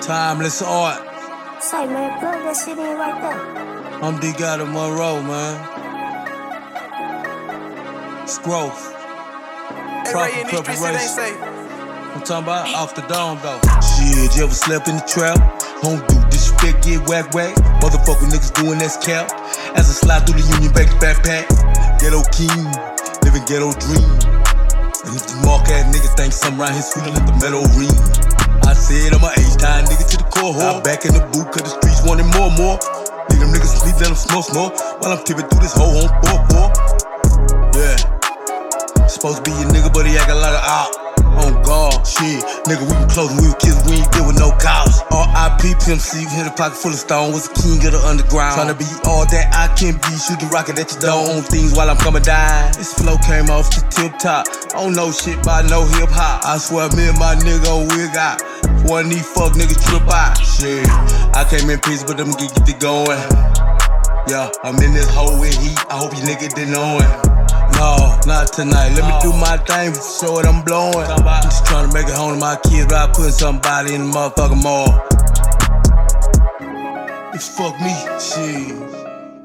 Timeless art. Say, man, plug that shit in right there. I'm D-Gotti Monroe, man. It's growth. Hey, Proper Ray, in these streets, it ain't preparation. safe. I'm talking about off the dome, though. Shit, you ever slept in the trap? Home do disrespect, get whack whack. Motherfucker niggas doing that's cap. As I slide through the Union Bank backpack. Ghetto king, living ghetto dream. And if the mark ass nigga think something around his feet, let the metal ring. I said I'm a H-time nigga to the core. I'm back in the boot, cause the streets wanted more, more. Leave them niggas sleep, let them snore, snore. While I'm tipping through this whole on 4-4. Yeah. Supposed to be your nigga, but he act a lot of out. On God, shit. Nigga, we been close when we were kids, we ain't deal with no cows. R.I.P. Pimp C, hit a pocket full of stone, was the king of the underground. Tryna be all that I can be, shoot the rocket at your door, on things while I'm coming down. This flow came off the tip top. I don't know shit about no hip hop. I swear me and my nigga we out. One of these fuck niggas trip out. Shit. I came in peace, but them get, get it going. Yeah, I'm in this hole with heat. I hope you nigga didn't know it. No, not tonight. Let me do my thing, show what I'm blowing. I'm just trying to make it home to my kids without putting somebody in the motherfucking mall. It's fuck me, shit.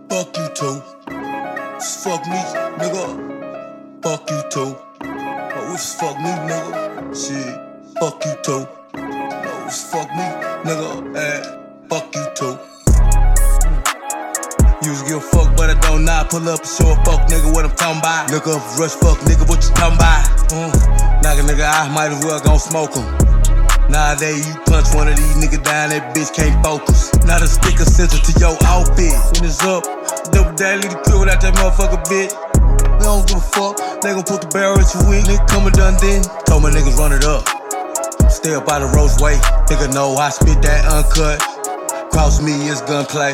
Fuck you too. It's fuck me, nigga. Fuck you too. Oh, it's fuck me, nigga. Shit. Fuck you too. It's fuck me, nigga. Eh, fuck you too. You give a fuck, but I don't now. Pull up and show a fuck nigga what I'm talking about. Look up, rush fuck nigga, what you talking about? Mm. Knock a nigga, I might as well gon' smoke him. Nowadays, you punch one of these niggas down, that bitch can't focus. Not a sticker essential to your outfit. When it's up, double leave the crib without that motherfucker bitch. We don't give a fuck, they gon' put the barrel at your wig, nigga coming done then. Told my niggas run it up. Stay up out of roast way, nigga know I spit that uncut. Cross me, it's gunplay.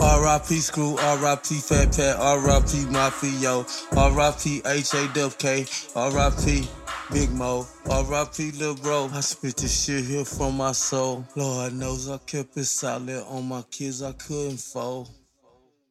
R.I.P. Screw, R.I.P. Fat Pat, R.I.P. Mafio, R.I.P. H.A.W.K, R.I.P. Big Moe, R.I.P. Lil Bro. I spit this shit here from my soul. Lord knows I kept it solid on my kids, I couldn't fold.